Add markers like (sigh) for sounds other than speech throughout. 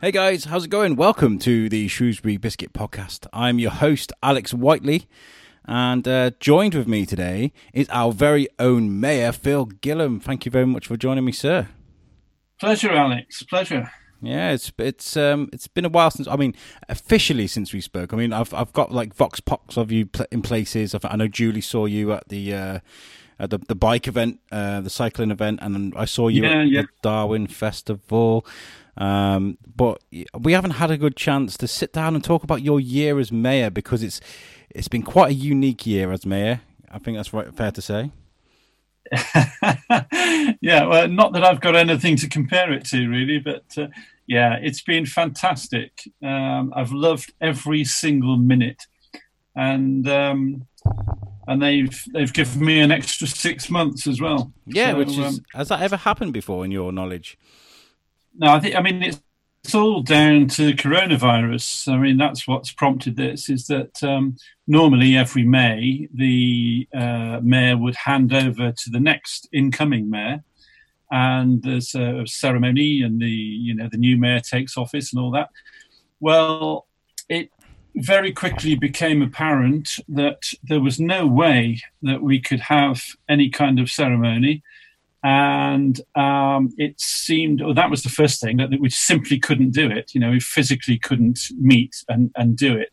Hey guys, how's it going? Welcome to the Shrewsbury Biscuit Podcast. I'm your host, Alex Whiteley, and uh, joined with me today is our very own Mayor, Phil Gillam. Thank you very much for joining me, sir. Pleasure, Alex. Pleasure. Yeah, it's it's um it's been a while since I mean officially since we spoke. I mean I've I've got like vox pops of you in places. I know Julie saw you at the uh, at the the bike event, uh, the cycling event, and I saw you Yeah, at yeah. the Darwin Festival. Um, but we haven't had a good chance to sit down and talk about your year as mayor because it's it's been quite a unique year as mayor. I think that's right, fair to say. (laughs) yeah, well, not that I've got anything to compare it to, really, but uh, yeah, it's been fantastic. Um, I've loved every single minute, and um, and they've they've given me an extra six months as well. Yeah, So, which is um, has that ever happened before in your knowledge? No, I think I mean it's it's all down to coronavirus. I mean that's what's prompted this. Is that um, normally every May the uh, mayor would hand over to the next incoming mayor, and there's a ceremony, and the you know the new mayor takes office and all that. Well, it very quickly became apparent that there was no way that we could have any kind of ceremony and um, it seemed, or that was the first thing, that, that we simply couldn't do it. You know, we physically couldn't meet and, and do it.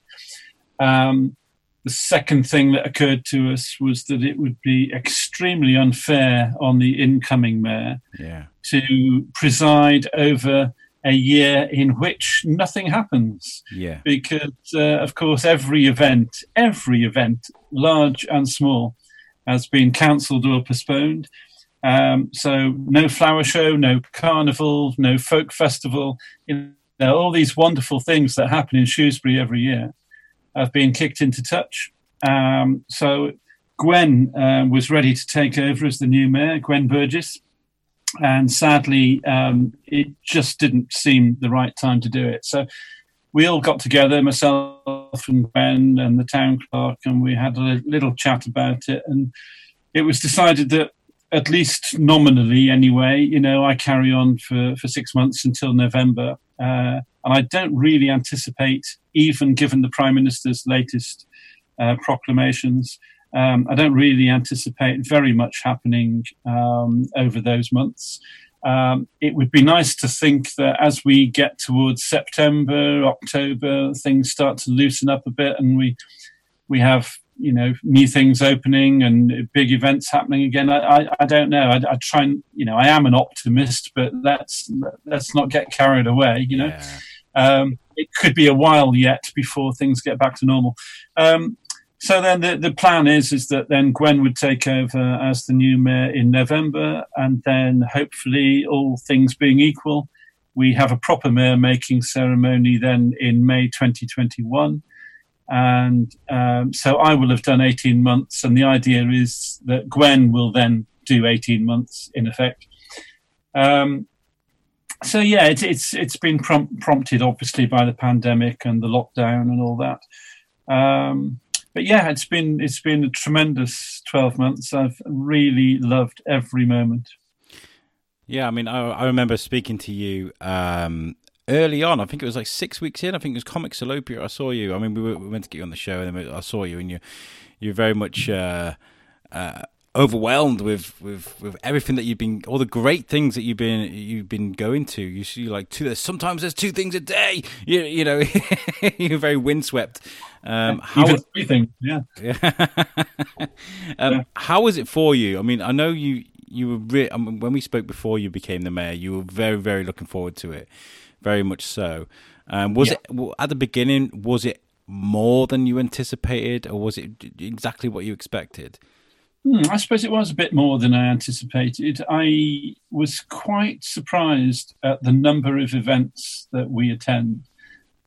Um, the second thing that occurred to us was that it would be extremely unfair on the incoming mayor Yeah. to preside over a year in which nothing happens Yeah. because, uh, of course, every event, every event, large and small, has been cancelled or postponed. Um, so, no flower show, no carnival, no folk festival. You know, all these wonderful things that happen in Shrewsbury every year have been kicked into touch. Um, so, Gwen um, was ready to take over as the new mayor, Gwen Burgess and sadly, um, it just didn't seem the right time to do it. So we all got together, myself and Ben and the town clerk, and we had a little chat about it. And it was decided that, at least nominally anyway, you know, I carry on for, for six months until November. Uh, and I don't really anticipate, even given the Prime Minister's latest uh, proclamations, um, I don't really anticipate very much happening um, over those months. Um, it would be nice to think that as we get towards September, October, things start to loosen up a bit, and we we have you know new things opening and big events happening again. I, I, I don't know. I, I try and you know I am an optimist, but let's let's not get carried away. You know, Yeah. um, it could be a while yet before things get back to normal. Um, so then the, the plan is is that then Gwen would take over as the new mayor in November, and then hopefully all things being equal, we have a proper mayor making ceremony then in May 2021. And um, so I will have done 18 months, and the idea is that Gwen will then do 18 months in effect. Um, so yeah, it's it's it's been prom- prompted obviously by the pandemic and the lockdown and all that. Um, but yeah, it's been it's been a tremendous twelve months. I've really loved every moment. Yeah, I mean, I, I remember speaking to you um, early on. I think it was like six weeks in. I think it was Comic Salopia. I saw you. I mean, we, were, we went to get you on the show, and then I saw you, and you you're very much uh, uh, overwhelmed with, with with everything that you've been, all the great things that you've been you've been going to. You see, like two. There's sometimes there's two things a day. You you know, (laughs) you're very windswept. Um, how Even everything, yeah. yeah. (laughs) um, Yeah. How was it for you? I mean, I know you you were re- I mean, when we spoke before you became the mayor, you were very very looking forward to it, very much so. Um, was Yeah. it at the beginning? Was it more than you anticipated, or was it exactly what you expected? Hmm, I suppose it was a bit more than I anticipated. I was quite surprised at the number of events that we attend,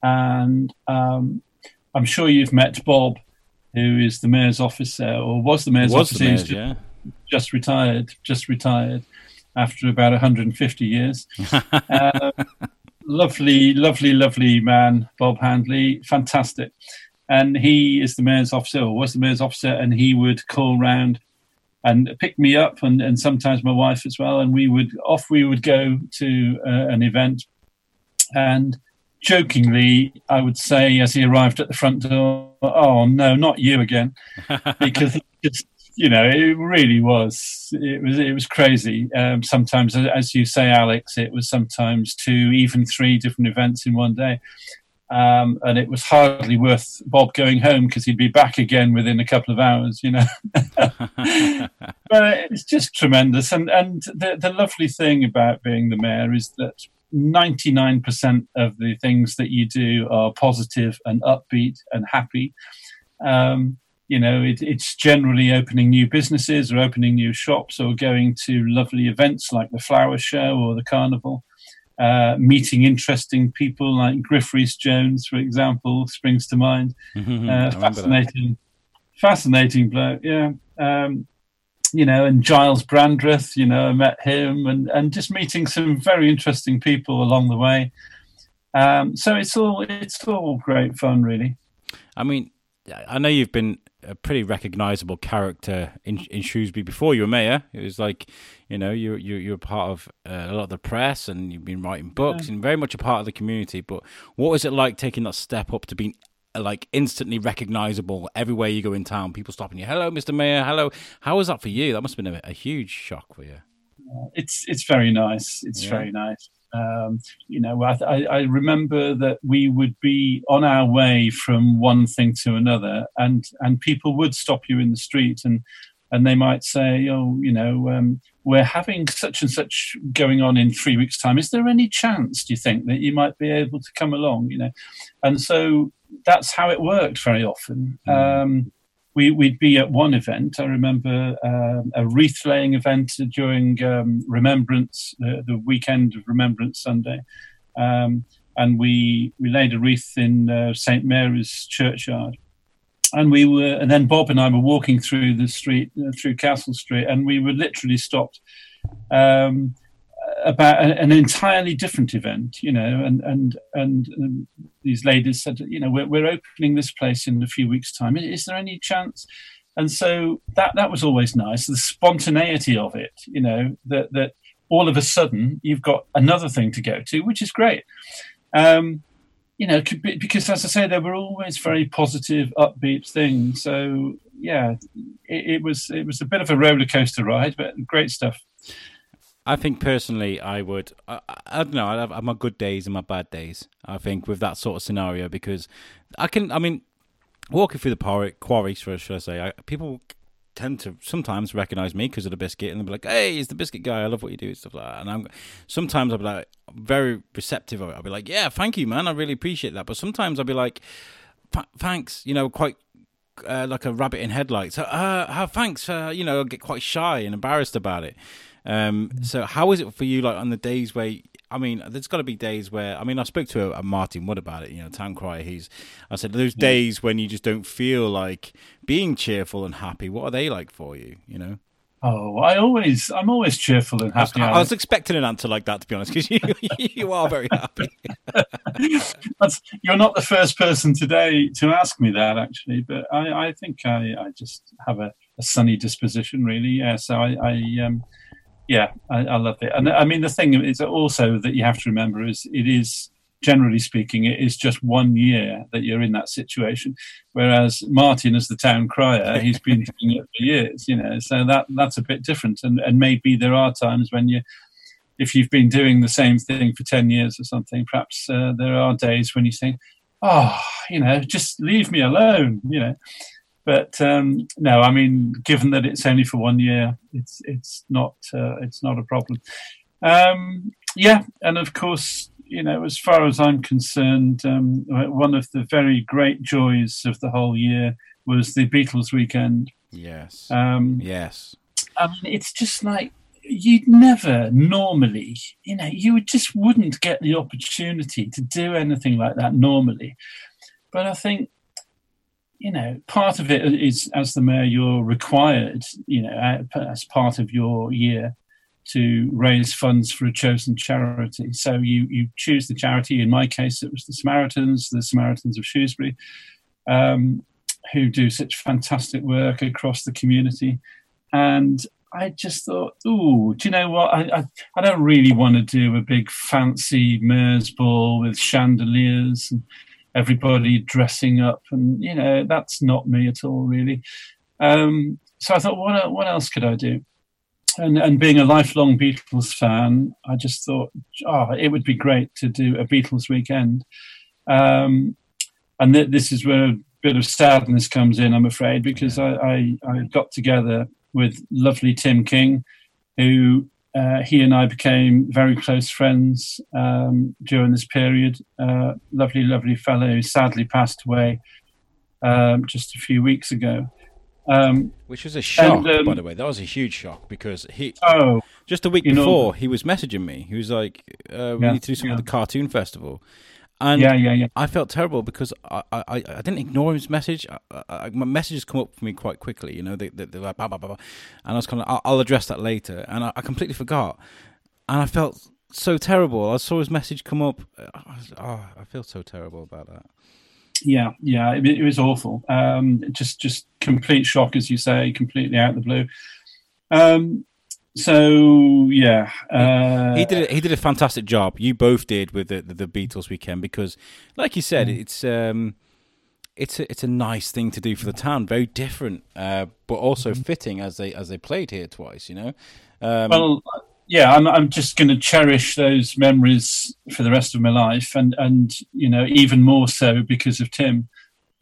and um, I'm sure you've met Bob, who is the mayor's officer or was the mayor's was officer. the He's mayor's, ju- yeah. just retired, just retired after about 150 years. (laughs) uh, lovely, lovely, lovely man, Bob Handley, fantastic. And he is the mayor's officer, or was the mayor's officer, and he would call round and pick me up, and, and sometimes my wife as well. And we would off we would go to uh, an event, and jokingly, I would say as he arrived at the front door, "Oh no, not you again," (laughs) because just you know it really was it was it was crazy. Um, sometimes, as you say, Alex, it was sometimes two, even three different events in one day. Um, and it was hardly worth Bob going home because he'd be back again within a couple of hours, you know. (laughs) but it's just tremendous, and and the the lovely thing about being the mayor is that 99% of the things that you do are positive and upbeat and happy. Um, you know, it, it's generally opening new businesses or opening new shops or going to lovely events like the flower show or the carnival. Uh, meeting interesting people like Griff Rhys Jones, for example, springs to mind. (laughs) Uh, fascinating, fascinating bloke. Yeah. Um, you know, and Giles Brandreth, you know, I met him and, and just meeting some very interesting people along the way. Um, so it's all it's all great fun, really. I mean, I know you've been a pretty recognizable character in in Shrewsbury before you were mayor. It was like, you know, you you you're part of uh, a lot of the press and you've been writing books yeah. and very much a part of the community. But what was it like taking that step up to being like instantly recognizable everywhere you go in town. People stopping you, "Hello, Mr. Mayor. Hello." How was that for you? That must have been a, a huge shock for you. Uh, it's it's very nice. It's yeah. very nice. Um, you know, I, I, remember that we would be on our way from one thing to another, and and people would stop you in the street and and they might say, oh, you know, um, we're having such and such going on in three weeks' time. Is there any chance, do you think, that you might be able to come along? You know, and so that's how it worked very often. Mm. Um, we, would be at one event. I remember um, a wreath laying event during um, Remembrance, uh, the weekend of Remembrance Sunday, um, and we we laid a wreath in uh, St Mary's churchyard. And we were, and then Bob and I were walking through the street, uh, through Castle Street, and we were literally stopped um, about an entirely different event, you know, and and and, and these ladies said, you know, we're, we're opening this place in a few weeks' time. Is there any chance? And so that that was always nice. The spontaneity of it, you know, that that all of a sudden you've got another thing to go to, which is great. Um, you know, because as I say, there were always very positive, upbeat things. So yeah, it, it was it was a bit of a roller coaster ride, but great stuff. I think personally, I would. I, I don't know. I have, my good days and my bad days. I think with that sort of scenario because I can. I mean, walking through the quarry, quarries, should I say? I, people tend to sometimes recognize me because of the biscuit, and they'll be like, "Hey, it's the biscuit guy. I love what you do," and stuff like that. And I'm sometimes I'll be like very receptive of it. I'll be like, "Yeah, thank you, man. I really appreciate that." But sometimes I'll be like, "Thanks," you know, quite uh, like a rabbit in headlights. Uh, uh, thanks. Uh, you know, I get quite shy and embarrassed about it. Um, so how is it for you, like on the days where I mean, there's got to be days where I mean, I spoke to a, a Martin Wood about it. You know, Town Crier. He's I said those yeah. days when you just don't feel like being cheerful and happy. What are they like for you? You know. Oh, I always, I'm always cheerful and happy. I was, I was expecting an answer like that, to be honest, because you, (laughs) you are very happy. (laughs) you're not the first person today to ask me that, actually, but I, I think I, I just have a, a sunny disposition, really. Yeah, so I, I um, yeah, I, I, love it. And I mean, the thing is also that you have to remember is it is generally speaking, it is just one year that you're in that situation. Whereas Martin, as the town crier, he's (laughs) been doing it for years, you know. So that that's a bit different. And and maybe there are times when you, if you've been doing the same thing for ten years or something, perhaps uh, there are days when you think, oh, you know, just leave me alone, you know. But um, no, I mean, given that it's only for one year, it's it's not uh, it's not a problem. Um, yeah, and of course, you know, as far as I'm concerned, um, one of the very great joys of the whole year was the Beatles weekend. Yes. Um, yes. I mean, it's just like you'd never normally, you know, you just wouldn't get the opportunity to do anything like that normally. But I think you know, part of it is as the mayor, you're required, you know, as part of your year to raise funds for a chosen charity. So you you choose the charity. In my case, it was the Samaritans, the Samaritans of Shrewsbury, um, who do such fantastic work across the community. And I just thought, ooh, do you know what? I, I, I don't really want to do a big fancy mayor's ball with chandeliers and everybody dressing up, and you know that's not me at all, really. Um, so I thought, what what else could I do? And and being a lifelong Beatles fan, I just thought, oh, it would be great to do a Beatles weekend. Um, and th- this is where a bit of sadness comes in, I'm afraid, because I, I, I got together with lovely Tim King, who uh, he and I became very close friends um, during this period. Uh, lovely, lovely fellow who sadly passed away um, just a few weeks ago. Um, Which was a shock, and, um, by the way. That was a huge shock because he. Oh, just a week before, know, he was messaging me. He was like, uh, "We yeah, need to do something yeah. with the cartoon festival." And yeah, yeah, yeah. I felt terrible because I, I, I didn't ignore his message. I, I, my messages come up for me quite quickly, you know. They, they, are like, blah, blah, blah, blah. And I was kind of, I'll, I'll address that later. And I, completely forgot. And I felt so terrible. I saw his message come up. I was, oh, I feel so terrible about that. Yeah, yeah, it, it was awful. Um, just, just complete shock, as you say, completely out of the blue. Um, so yeah, uh, he did. A, he did a fantastic job. You both did with the, the, the Beatles weekend because, like you said, mm. it's um, it's a, it's a nice thing to do for the town. Very different, uh, but also mm-hmm. fitting as they as they played here twice. You know. Um, well, yeah, I'm I'm just going to cherish those memories for the rest of my life, and and you know even more so because of Tim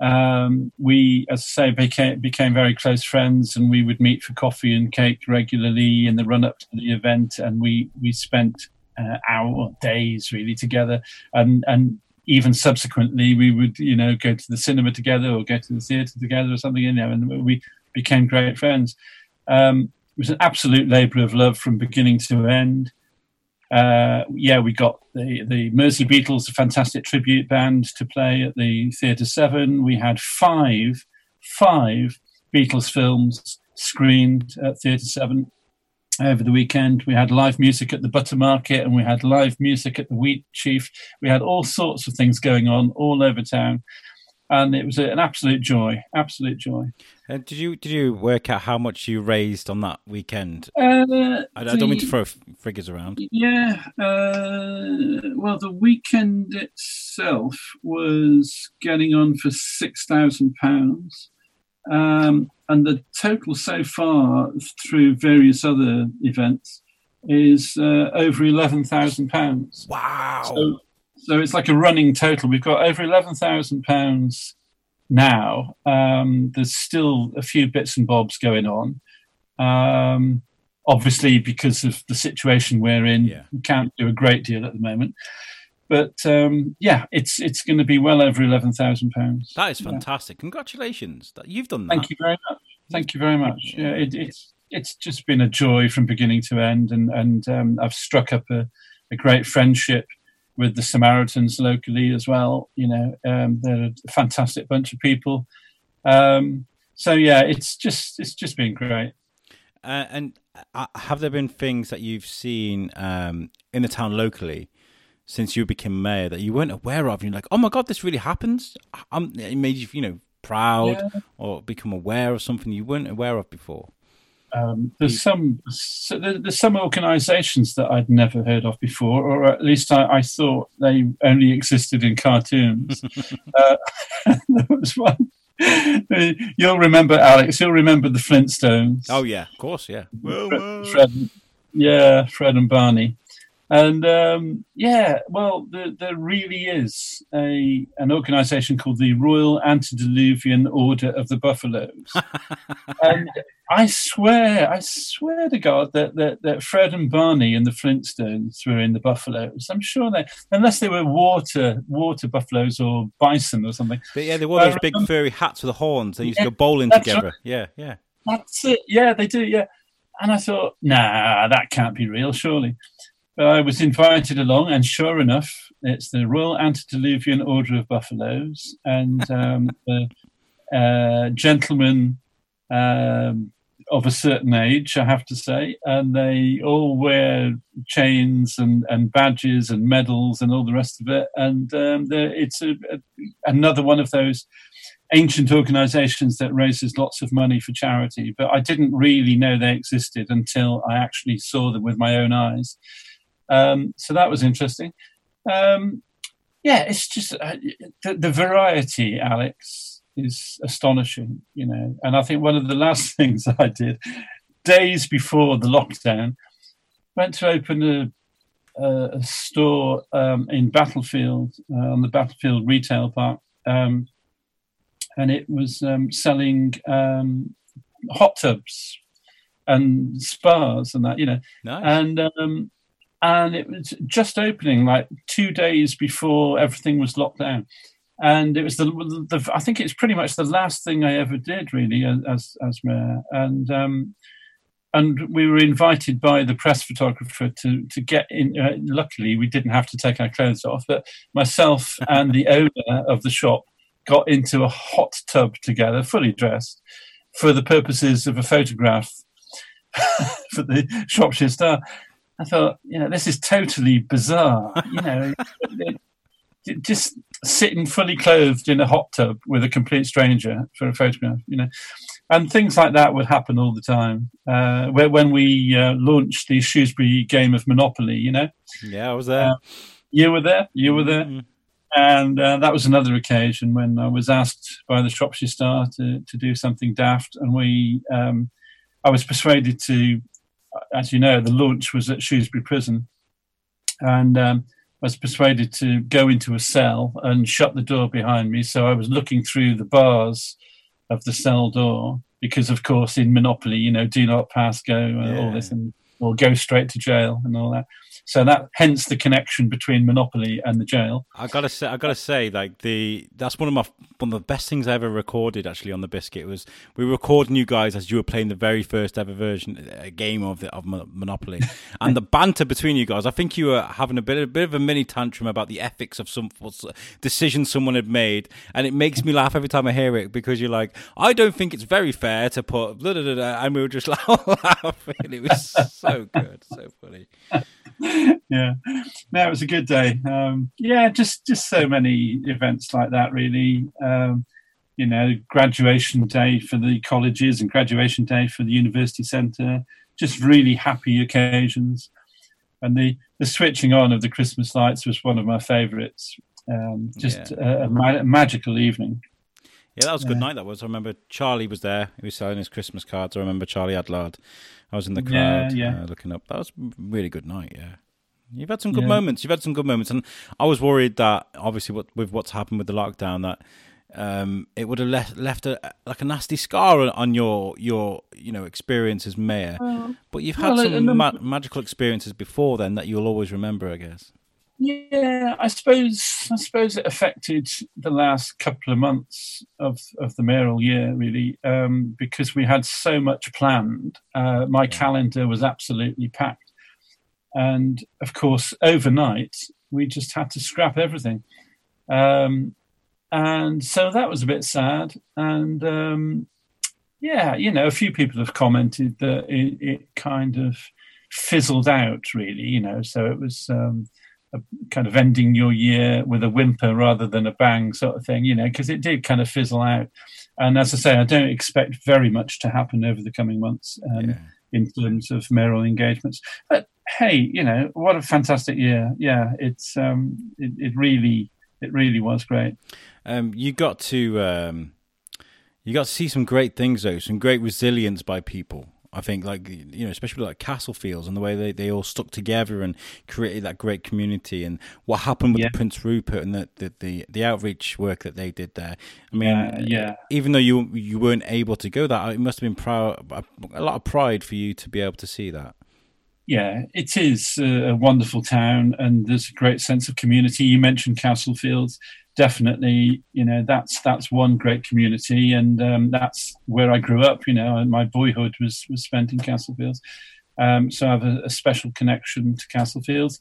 um, we, as I say, became, became very close friends, and we would meet for coffee and cake regularly in the run up to the event, and we we spent uh, days really together, and and even subsequently we would you know go to the cinema together or go to the theatre together or something, you know, and we became great friends. Um, it was an absolute labour of love from beginning to end uh, yeah, we got the, the Mersey Beatles, a fantastic tribute band, to play at the Theatre Severn. We had five, five Beatles films screened at Theatre Severn over the weekend. We had live music at the Butter Market and we had live music at the Wheatsheaf. We had all sorts of things going on all over town and it was an absolute joy, absolute joy. Uh, did you did you work out how much you raised on that weekend? Uh, I, I, don't mean to throw figures around. Yeah, uh, well, the weekend itself was getting on for six thousand pounds, um, and the total so far through various other events is uh, over eleven thousand pounds. Wow! So, so it's like a running total. We've got over eleven thousand pounds now. Um, there's still a few bits and bobs going on. Um, obviously, because of the situation we're in, yeah. we can't do a great deal at the moment. But um, yeah, it's it's going to be well over eleven thousand pounds. That is fantastic! Yeah. Congratulations, you've done that. Thank you very much. Thank you very much. Yeah, it, it's it's just been a joy from beginning to end, and and um, I've struck up a, a great friendship with the Samaritans locally as well. You know, um, they're a fantastic bunch of people. Um, so yeah, it's just it's just been great. Uh, and have there been things that you've seen um, in the town locally since you became mayor that you weren't aware of? You're like, oh my god, this really happens. I'm, it made you, you know, proud yeah. or become aware of something you weren't aware of before. Um, there's some there's some organisations that I'd never heard of before, or at least I, I thought they only existed in cartoons. (laughs) uh, (laughs) there was one. You'll remember Alex. You'll remember the Flintstones. Oh yeah, of course, yeah. Fred, yeah, Fred and Barney. And um, yeah, well, there, there, really is a an organisation called the Royal Antediluvian Order of the Buffaloes, (laughs) and I swear, I swear to God that, that, that Fred and Barney and the Flintstones were in the buffaloes. I'm sure they, unless they were water water buffaloes or bison or something. But yeah, they wore those big furry hats with the horns. They used yeah, to go bowling together. Right. Yeah, yeah. That's it. Yeah, they do. Yeah, and I thought, nah, that can't be real, surely. But I was invited along, and sure enough, it's the Royal Antediluvian Order of Buffaloes, and um, (laughs) the uh, gentleman um, of a certain age, I have to say, and they all wear chains and, and badges and medals and all the rest of it. And um, it's a, a, another one of those ancient organisations that raises lots of money for charity, but I didn't really know they existed until I actually saw them with my own eyes. Um, so that was interesting. Um, yeah, it's just uh, the, the, variety, Alex, is astonishing, you know. And I think one of the last (laughs) things I did, days before the lockdown, went to open a, a, a store um, in Battlefield uh, on the Battlefield Retail Park, um, and it was um, selling um, hot tubs and spas and that, you know. Nice. And um, and it was just opening like two days before everything was locked down. And it was the, the I think it's pretty much the last thing I ever did really as as mayor. And um, and we were invited by the press photographer to to get in. Uh, luckily, we didn't have to take our clothes off, but myself (laughs) and the owner of the shop got into a hot tub together, fully dressed, for the purposes of a photograph (laughs) for the Shropshire Star. I thought, you know, this is totally bizarre. You know, (laughs) just sitting fully clothed in a hot tub with a complete stranger for a photograph. You know, and things like that would happen all the time. Uh, where when we uh, launched the Shrewsbury game of Monopoly, you know. Yeah, I was there. Uh, you were there. You were there. Mm-hmm. And uh, that was another occasion when I was asked by the Shropshire Star to, to do something daft, and we, um, I was persuaded to as you know, the launch was at Shrewsbury Prison, and um, I was persuaded to go into a cell and shut the door behind me. So I was looking through the bars of the cell door because, of course, in Monopoly, you know, do not pass go and yeah. all this, and or go straight to jail and all that. So that hence the connection between Monopoly and the jail. I gotta say, I gotta say, like the that's one of my one of the best things I ever recorded actually on the biscuit was we were recording you guys as you were playing the very first ever version a game of the, of Monopoly, (laughs) and the banter between you guys. I think you were having a bit a bit of a mini tantrum about the ethics of some decision someone had made, and it makes me laugh every time I hear it because you're like, I don't think it's very fair to put, blah, blah, blah, and we were just (laughs) laughing. It was so good, so funny. (laughs) (laughs) yeah, no, it was a good day. Um, yeah, just just so many events like that, really. Um, you know, graduation day for the colleges and graduation day for the university centre. Just really happy occasions, and the the switching on of the Christmas lights was one of my favourites. Um, just yeah. a, a, ma- magical evening. Yeah, that was a good night. That was. I remember Charlie was there. He was selling his Christmas cards. I remember Charlie Adlard. I was in the crowd, yeah, yeah. Uh, looking up. That was a really good night. Yeah. You've had some good yeah. moments. You've had some good moments, and I was worried that obviously what, with what's happened with the lockdown that um, it would have left left a like a nasty scar on your your you know experience as mayor. Uh, but you've had well, some ma- magical experiences before then that you'll always remember, I guess. Yeah, I suppose I suppose it affected the last couple of months of, of the mayoral year really um, because we had so much planned. Uh, my yeah. calendar was absolutely packed, and of course overnight we just had to scrap everything, um, and so that was a bit sad. And um, yeah, you know, a few people have commented that it, it, kind of fizzled out really. You know, so it was um, a kind of ending your year with a whimper rather than a bang sort of thing, you know, because it did kind of fizzle out. And as I say, I don't expect very much to happen over the coming months um, yeah. In terms of mayoral engagements. But hey, you know, what a fantastic year! Yeah, it's um, it, it really, it really was great. Um, you got to um, you got to see some great things though, some great resilience by people. I think, like you know, especially like Castlefields and the way they, they all stuck together and created that great community, and what happened with yeah. Prince Rupert and the, the, the the outreach work that they did there. I mean, uh, yeah. Even though you you weren't able to go that, it must have been proud, a lot of pride for you to be able to see that. Yeah, it is a wonderful town, and there's a great sense of community. You mentioned Castlefields definitely, you know, that's that's one great community, and um, that's where I grew up. You know, and my boyhood was was spent in Castlefields, um, so I have a, a, special connection to Castlefields.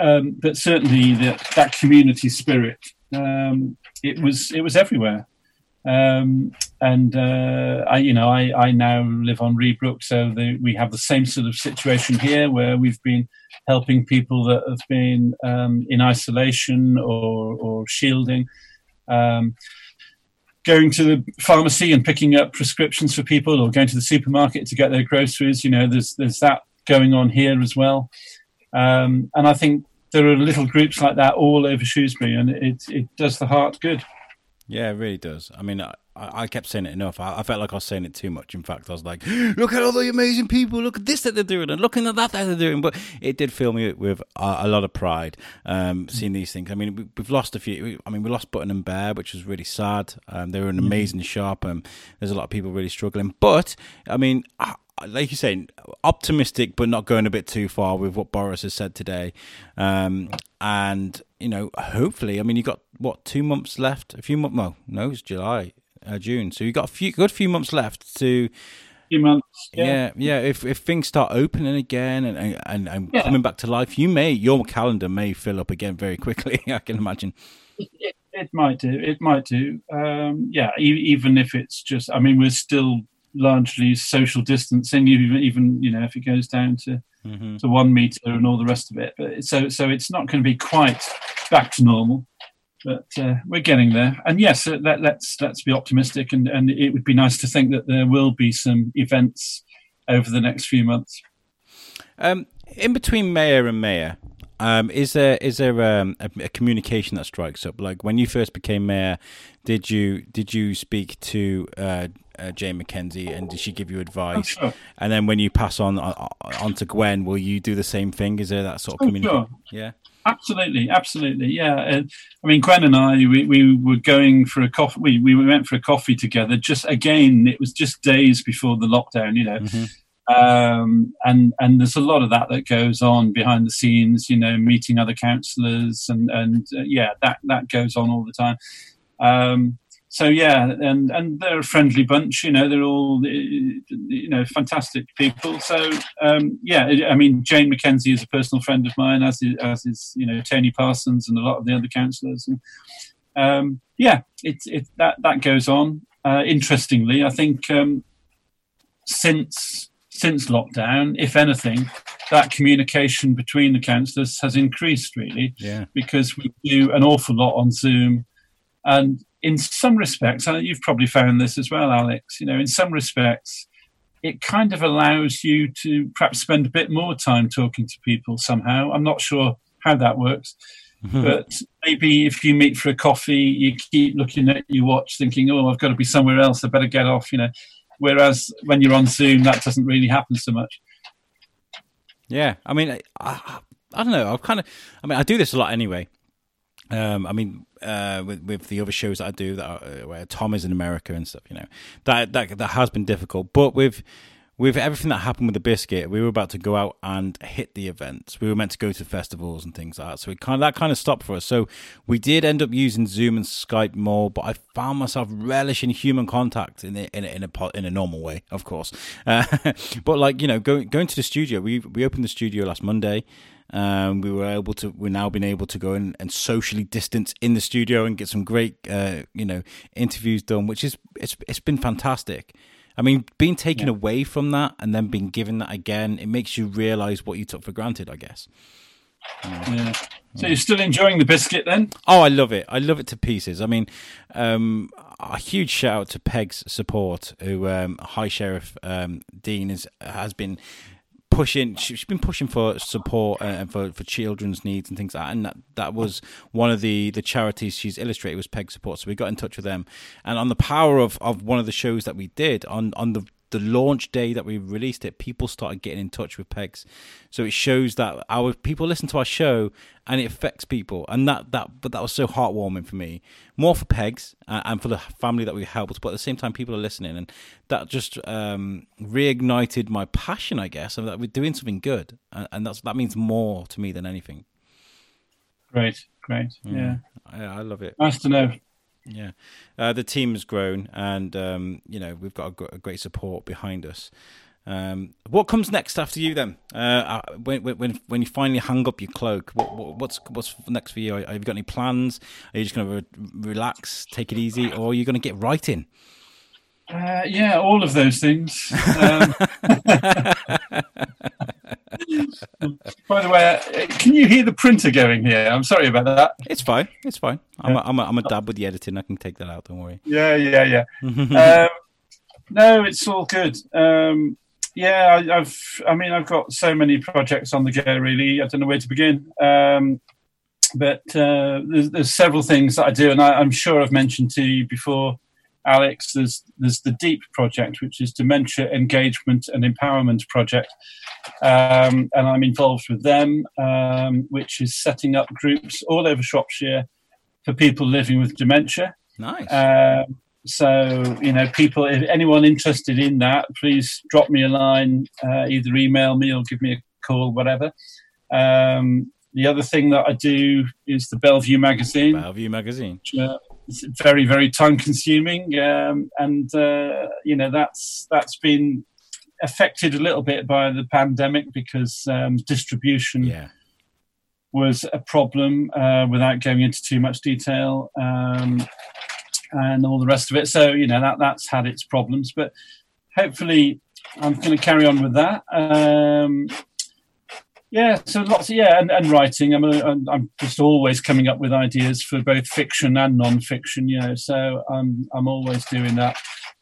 Um, but certainly, the, that community spirit, um, it was it was everywhere. Um, and uh, I, you know, I, I now live on Radbrook, so the, we have the same sort of situation here where we've been helping people that have been um, in isolation or, or shielding. Um, going to the pharmacy and picking up prescriptions for people, or going to the supermarket to get their groceries. You know, there's there's that going on here as well, um, and I think there are little groups like that all over Shrewsbury, and it it does the heart good. Yeah, it really does. I mean, I, I kept saying it enough. I, I, felt like I was saying it too much. In fact, I was like, (gasps) "Look at all the amazing people! Look at this that they're doing, and looking at that that they're doing." But it did fill me with a, a lot of pride um, seeing these things. I mean, we, have lost a few. I mean, we lost Button and Bear, which was really sad. Um, they were an mm-hmm. amazing shop, and there's a lot of people really struggling. But I mean, I, like you're saying, optimistic, but not going a bit too far with what Boris has said today. Um, and you know, hopefully, I mean, you got what two months left? A few months? Well, no, it's July, uh, June. So you got a few good few months left to. Few months. Yeah. yeah, yeah. If if things start opening again and and, and yeah. coming back to life, you may your calendar may fill up again very quickly. (laughs) I can imagine. It, it might do. It might do. Um, yeah, even if it's just. I mean, we're still largely social distancing, even, even you know if it goes down to mm-hmm. to one meter and all the rest of it. But so so it's not going to be quite back to normal, but uh, we're getting there. And yes, uh, let, let's let's be optimistic, and and it would be nice to think that there will be some events over the next few months. Um, in between mayor and mayor, um, is there is there um, a, a, communication that strikes up? Like when you first became mayor, did you did you speak to uh, uh, Jane McKenzie and did she give you advice? Oh, sure. And then when you pass on, on on to Gwen, will you do the same thing? Is there that sort of oh, communication? Sure. Yeah. Absolutely, absolutely, yeah. Uh, I mean, Gwen and I, we, we were going for a coffee. We, we went for a coffee together. Just again, it was just days before the lockdown, you know. Mm-hmm um, and and there's a lot of that that goes on behind the scenes. You know, meeting other councillors and and uh, yeah, that that goes on all the time. Um, so yeah, and and they're a friendly bunch. You know, they're all you know fantastic people. So um, yeah, I mean, Jane McKenzie is a personal friend of mine, as is, as is you know Tony Parsons and a lot of the other councillors. And um, yeah, it's it that that goes on. Uh, interestingly, I think um, since since lockdown, if anything, that communication between the councillors has increased really. Yeah. Because we do an awful lot on Zoom. And in some respects, and you've probably found this as well, Alex, you know, in some respects, it kind of allows you to perhaps spend a bit more time talking to people somehow. I'm not sure how that works. Mm-hmm. But maybe if you meet for a coffee, you keep looking at your watch, thinking, "Oh, I've got to be somewhere else. I better get off." You know, Whereas when you're on Zoom, that doesn't really happen so much. Yeah, I mean, I, I, I don't know. I've kind of, I mean, I do this a lot anyway. Um, I mean, uh, with with the other shows that I do, that are, uh, where Tom is in America and stuff, you know, that that that has been difficult. But with with everything that happened with the biscuit, we were about to go out and hit the events. We were meant to go to festivals and things like that. So it kind of, that kind of stopped for us. So we did end up using Zoom and Skype more, but I found myself relishing human contact in a, in a, in a, in a normal way, of course. (laughs) Uh, but like you know, going going to the studio, we we opened the studio last Monday. Um, we were able to, we're now been able to go in and socially distance in the studio and get some great, uh, you know, interviews done, which is it's it's been fantastic. I mean, being taken yeah. away from that and then being given that again, it makes you realize what you took for granted, I guess. Yeah. yeah. So you're still enjoying the biscuit then? Oh, I love it. I love it to pieces. I mean, um, a huge shout out to Peg's support, who um, High Sheriff um, Dean is, has been pushing she's been pushing for support uh, and for, for children's needs and things like that and that, that was one of the the charities she's illustrated was peg support so we got in touch with them. And on the power of of one of the shows that we did on on the the launch day that we released it, people started getting in touch with Pegs. So it shows that our people listen to our show and it affects people, and that that but that was so heartwarming for me. More for Pegs and, and for the family that we helped, but at the same time, people are listening, and that just um, reignited my passion, I guess, of that we're doing something good, and, and that's that means more to me than anything. Great, great, yeah, yeah I, I love it. Nice to know. Yeah, uh, the team has grown, and um, you know we've got a, a great support behind us. Um, what comes next after you then? Uh, uh when, when when you finally hang up your cloak, what, what, what's what's next for you? Have you got any plans? Are you just going to re- relax, take it easy, or are you going to get right in? Uh, yeah, all of those things. Um, (laughs) (laughs) By the way, can you hear the printer going here? I'm sorry about that. It's fine. It's fine. I'm a, I'm a, I'm a dab with the editing. I can take that out. Don't worry. Yeah, yeah, yeah. (laughs) um, no, it's all good. Um, yeah, I, have I mean, I've got so many projects on the go. Really, I don't know where to begin. Um, but uh, there's, there's, several things that I do, and I, am sure I've mentioned to you before, Alex. There's there's the Deep project, which is Dementia Engagement and Empowerment project, um, and I'm involved with them, um, which is setting up groups all over Shropshire for people living with dementia. Nice. Um, so you know, people, if anyone interested in that, please drop me a line, uh, either email me or give me a call, whatever. Um, the other thing that I do is the Bellevue magazine. Bellevue magazine. Which, uh, it's very very time consuming, um, and uh, you know that's that's been affected a little bit by the pandemic because um, distribution yeah. was a problem. Uh, without going into too much detail. Um, and all the rest of it. So you know that that's had its problems, but hopefully I'm going to carry on with that. Um, yeah, so lots of yeah, and, and writing. I'm, a, I'm just always coming up with ideas for both fiction and non-fiction. You know, so I'm I'm always doing that.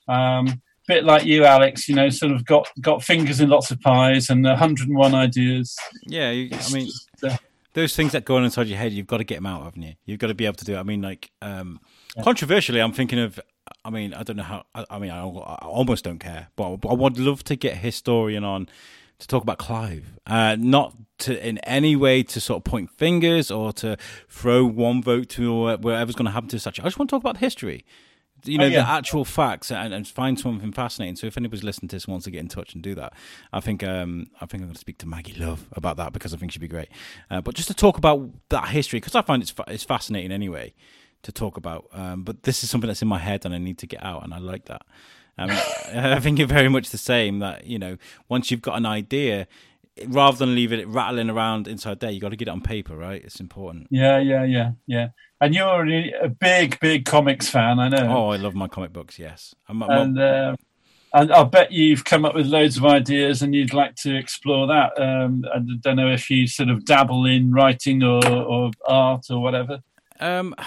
Um, bit like you, Alex. You know, sort of got got fingers in lots of pies and 101 ideas. Yeah, you, I mean, those things that go on inside your head, you've got to get them out, haven't you? You've got to be able to do it. I mean, like. Um, Controversially, I'm thinking of. I mean, I don't know how. I, I mean, I, I, almost don't care, but, I would love to get a historian on to talk about Clive. Uh, not to in any way to sort of point fingers or to throw one vote to whatever's going to happen to such. I just want to talk about history. You know, oh, yeah. the actual facts and, and, find something fascinating. So if anybody's listening to this wants to get in touch and do that, I think um, I think I'm going to speak to Maggie Love about that because I think she'd be great. Uh, but just to talk about that history because I find it's it's fascinating anyway to talk about. Um, but this is something that's in my head and I need to get out, and I like that. Um, (laughs) I think you're very much the same. That you know, once you've got an idea, rather than leaving it rattling around inside there, you got to get it on paper, right? It's important. Yeah, yeah, yeah, yeah. And you're a big, big comics fan, I know. Oh, I love my comic books. Yes, I'm, I'm, and uh, and I'll bet you've come up with loads of ideas, and you'd like to explore that. Um, I don't know if you sort of dabble in writing or, or art or whatever. Um, (sighs)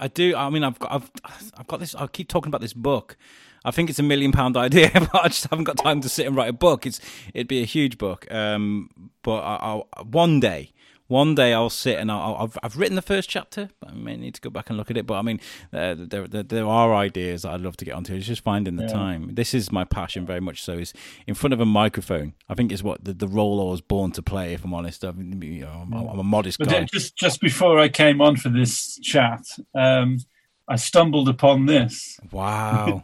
I do. I mean, I've got, I've, I've got this. I keep talking about this book. I think it's a million pound idea, (laughs) but I just haven't got time to sit and write a book. It's it'd be a huge book. Um, but I, I, one day, one day I'll sit and I'll, I've I've written the first chapter. I may need to go back and look at it. But I mean, uh, there, there, there are ideas that I'd love to get onto. It's just finding the yeah. time. This is my passion very much. So is in front of a microphone. I think is what the, the role I was born to play. If I'm honest, I mean, you know, I'm, I'm, a modest but guy. Just just before I came on for this chat, um, I stumbled upon this. Wow.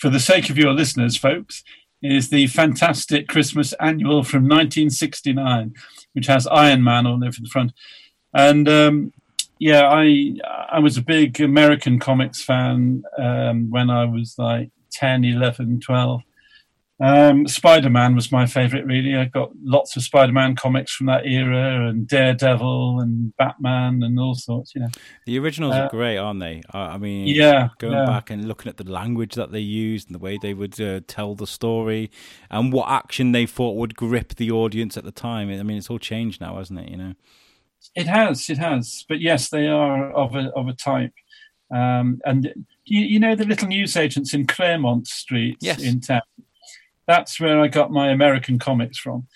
For the sake of your listeners, folks, is the fantastic Christmas annual from 1969, which has Iron Man on over the front. And um, yeah, I I was a big American comics fan um, when I was like 10, 11, 12. Um, Spider Man was my favorite, really. I got lots of Spider Man comics from that era, and Daredevil, and Batman, and all sorts. You know, the originals uh, are great, aren't they? I mean, yeah, going yeah. back and looking at the language that they used and the way they would uh, tell the story, and what action they thought would grip the audience at the time. I mean, it's all changed now, hasn't it? You know, it has, it has. But yes, they are of a of a type. Um, and you, you know the little newsagents in Claremont Street yes. in town that's where I got my American comics from.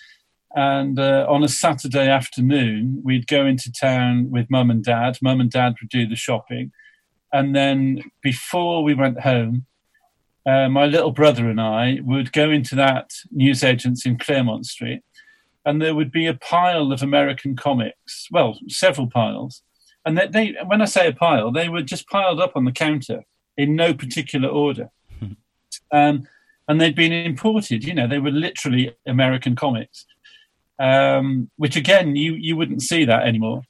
And uh, on a Saturday afternoon, we'd go into town with mum and dad. Mum and dad would do the shopping. And then before we went home, uh, my little brother and I would go into that newsagents in Claremont Street, and there would be a pile of American comics. Well, several piles. And they, they when I say a pile, they were just piled up on the counter in no particular order. um, and they'd been imported. You know, they were literally American comics, um, which again you you wouldn't see that anymore.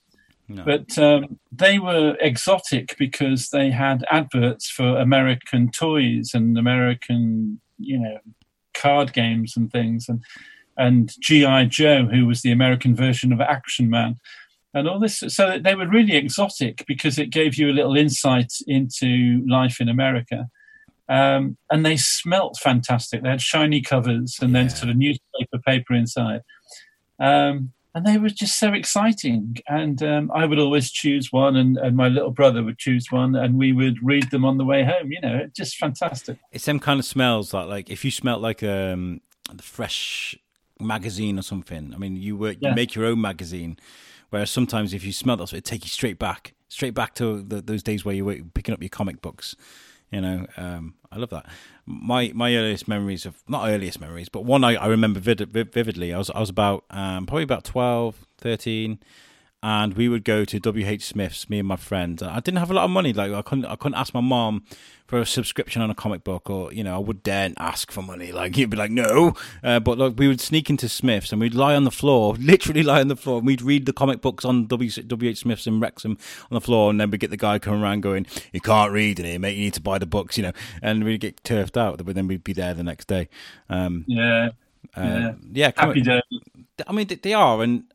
No. But um, they were exotic because they had adverts for American toys and American, you know, card games and things, and and GI Joe, who was the American version of Action Man, and all this. So they were really exotic because it gave you a little insight into life in America. Um, and they smelt fantastic. They had shiny covers and yeah. then sort of newspaper paper inside. Um, and they were just so exciting. And um, I would always choose one, and, and my little brother would choose one, and we would read them on the way home. You know, just fantastic. It's them kind of smells that, like, if you smelt like um, the fresh magazine or something. I mean, you work, you make your own magazine. Whereas sometimes if you smell that, it take you straight back, straight back to the, those days where you were picking up your comic books. You know, um, I love that. My my earliest memories of not earliest memories, but one I, I remember vid- vividly. I was I was about um, probably about 12, 13, and we would go to WH Smith's, me and my friend. I didn't have a lot of money. Like I couldn't, I couldn't ask my mom for a subscription on a comic book, or you know, I would dare ask for money. Like (laughs) he'd be like, no. Uh, but like we would sneak into Smith's and we'd lie on the floor, (laughs) literally lie on the floor, and we'd read the comic books on WH Smith's in Wrexham on the floor, and then we'd get the guy coming around going, "You can't read in here, mate. You need to buy the books," you know, and we'd get turfed out. But then we'd be there the next day. Um, yeah. Uh, yeah, yeah happy day. I mean, they are, and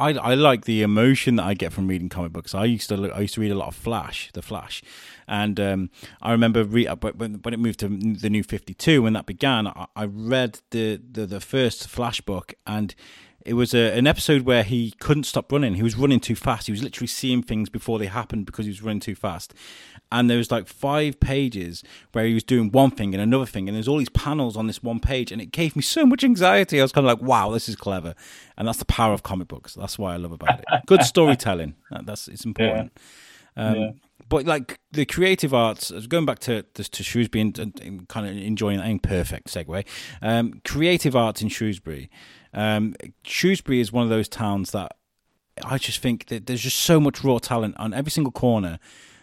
I, I like the emotion that I get from reading comic books. I used to look, I used to read a lot of Flash, the Flash, and um, I remember re- uh, when when it moved to the New Fifty Two when that began. I, I read the, the the first Flash book and it was a, an episode where he couldn't stop running. He was running too fast. He was literally seeing things before they happened because he was running too fast. And there was like five pages where he was doing one thing and another thing, and there's all these panels on this one page, and it gave me so much anxiety. I was kind of like, "Wow, this is clever," and that's the power of comic books. That's why I love about it. Good storytelling. (laughs) That's it's important. Yeah. Um, yeah. But like the creative arts, going back to to Shrewsbury and, and kind of enjoying that, imperfect segue. Um, creative arts in Shrewsbury um, Shrewsbury is one of those towns that I just think that there's just so much raw talent on every single corner.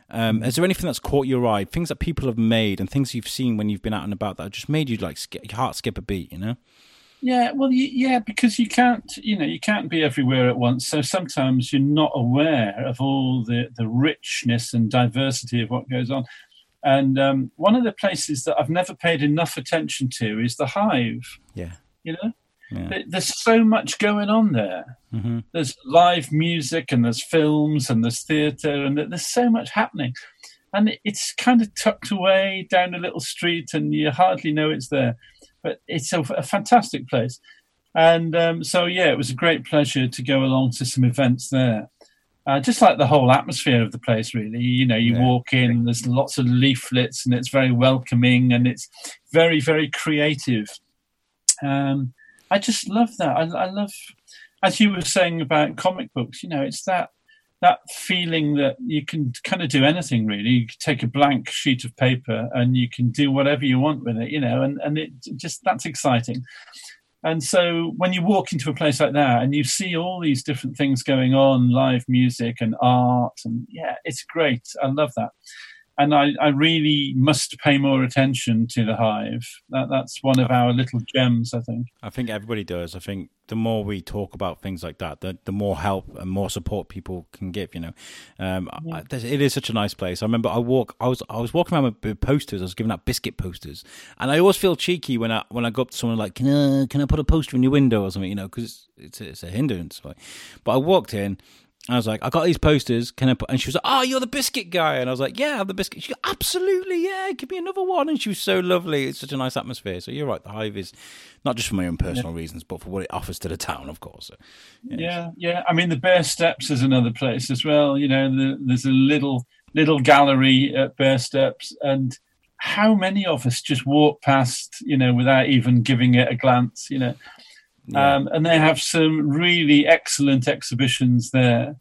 Um, is there anything that's caught your eye? Things that people have made and things you've seen when you've been out and about that just made you like skip, your heart skip a beat? You know? Yeah, well, yeah, because you can't, you know, you can't be everywhere at once. So sometimes you're not aware of all the the richness and diversity of what goes on. And um, one of the places that I've never paid enough attention to is the Hive. Yeah, you know, yeah. There's so much going on there. Mm-hmm. There's live music and there's films and there's theatre and there's so much happening. And it's kind of tucked away down a little street and you hardly know it's there. But it's a, a fantastic place. And um, so, yeah, it was a great pleasure to go along to some events there. Uh, just like the whole atmosphere of the place, really. You know, you yeah. walk in, there's lots of leaflets, and it's very welcoming, and it's very, very creative. Um, I just love that. I, I love, as you were saying about comic books. You know, it's that that feeling that you can kind of do anything really. You take a blank sheet of paper and you can do whatever you want with it. You know, and and it just that's exciting. And so when you walk into a place like that and you see all these different things going on, live music and art, and yeah, it's great. I love that and I, I, really must pay more attention to the hive. That, that's one of our little gems, I think. I think everybody does. I think the more we talk about things like that, the, the more help and more support people can give. You know, um, yeah. I, it is such a nice place. I remember I walk, I was, I was walking around with posters. I was giving out biscuit posters, and I always feel cheeky when I when I go up to someone like, can I can I put a poster in your window or something? You know, because it's, it's it's a hindrance. But I walked in I was like, I got these posters. Can I put? And she was like, Oh, you're the biscuit guy. And I was like, Yeah, I'm the biscuit. She goes, Absolutely, yeah. Give me another one. And she was so lovely. It's such a nice atmosphere. So you're right. The Hive is not just for my own personal yeah. reasons, but for what it offers to the town, of course. So, yeah. yeah, yeah. I mean, the Bear Steps is another place as well. You know, the, there's a little little gallery at Bear Steps, and how many of us just walk past, you know, without even giving it a glance, you know. Yeah. Um, and they have some really excellent exhibitions there.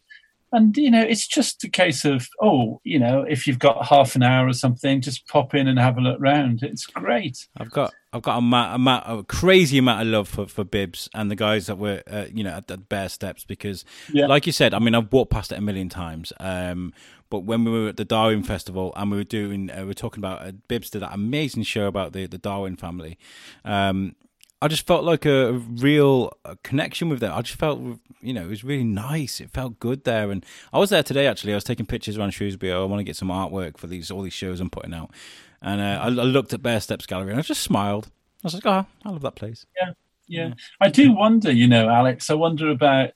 And, you know, it's just a case of, oh, you know, if you've got half an hour or something, just pop in and have a look round. It's great. I've got I've got a, a, a crazy amount of love for, for Bibbs and the guys that were, uh, you know, at the Bear Steps because, yeah. like you said, I mean, I've walked past it a million times. Um, but when we were at the Darwin Festival and we were doing, uh, we were talking about uh, Bibbs did that amazing show about the the Darwin family. Um, I just felt like a real connection with them. I just felt, you know, it was really nice. It felt good there, and I was there today. Actually, I was taking pictures around Shrewsbury. I want to get some artwork for these all these shows I'm putting out, and uh, I, I, looked at Bear Steps Gallery and I just smiled. I was like, oh, I love that place. Yeah, yeah. yeah. I do wonder, you know, Alex. I wonder about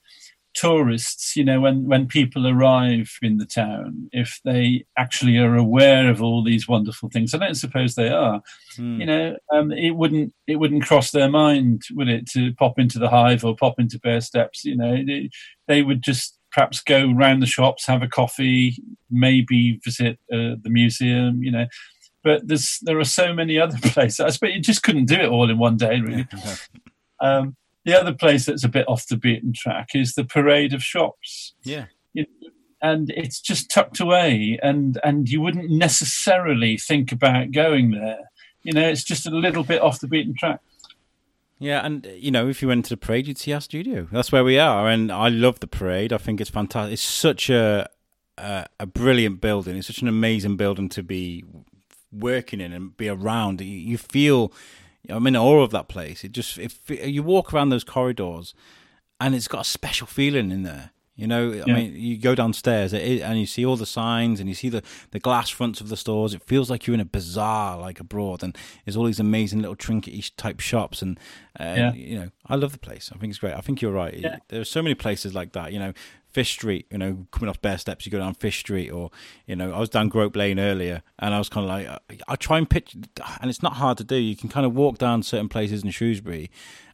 tourists, you know, when, when people arrive in the town, if they actually are aware of all these wonderful things, I don't suppose they are. Mm. You know, um, it wouldn't it wouldn't cross their mind, would it, to pop into the hive or pop into Bear Steps? You know, they, they would just perhaps go round the shops, have a coffee, maybe visit uh, the museum. You know, but there's there are so many other (laughs) places. I suppose you just couldn't do it all in one day, really. (laughs) um, the other place that's a bit off the beaten track is the parade of shops. Yeah. and it's just tucked away, and and you wouldn't necessarily think about going there. You know, it's just a little bit off the beaten track. Yeah, and you know, if you went to the parade, you'd see our studio. That's where we are, and I love the parade. I think it's fantastic. It's such a a, a brilliant building. It's such an amazing building to be working in and be around. You, you feel I'm in awe of that place. It just if you walk around those corridors, and it's got a special feeling in there. You know, yeah. I mean, you go downstairs and you see all the signs and you see the, the glass fronts of the stores. It feels like you're in a bazaar, like abroad, and there's all these amazing little trinket type shops. And, uh, yeah. you know, I love the place. I think it's great. I think you're right. Yeah. There are so many places like that. You know, Fish Street, you know, coming off Bear Steps, you go down Fish Street, or you know, I was down Grope Lane earlier, and I was kind of like, I try and pitch, and it's not hard to do. You can kind of walk down certain places in Shrewsbury,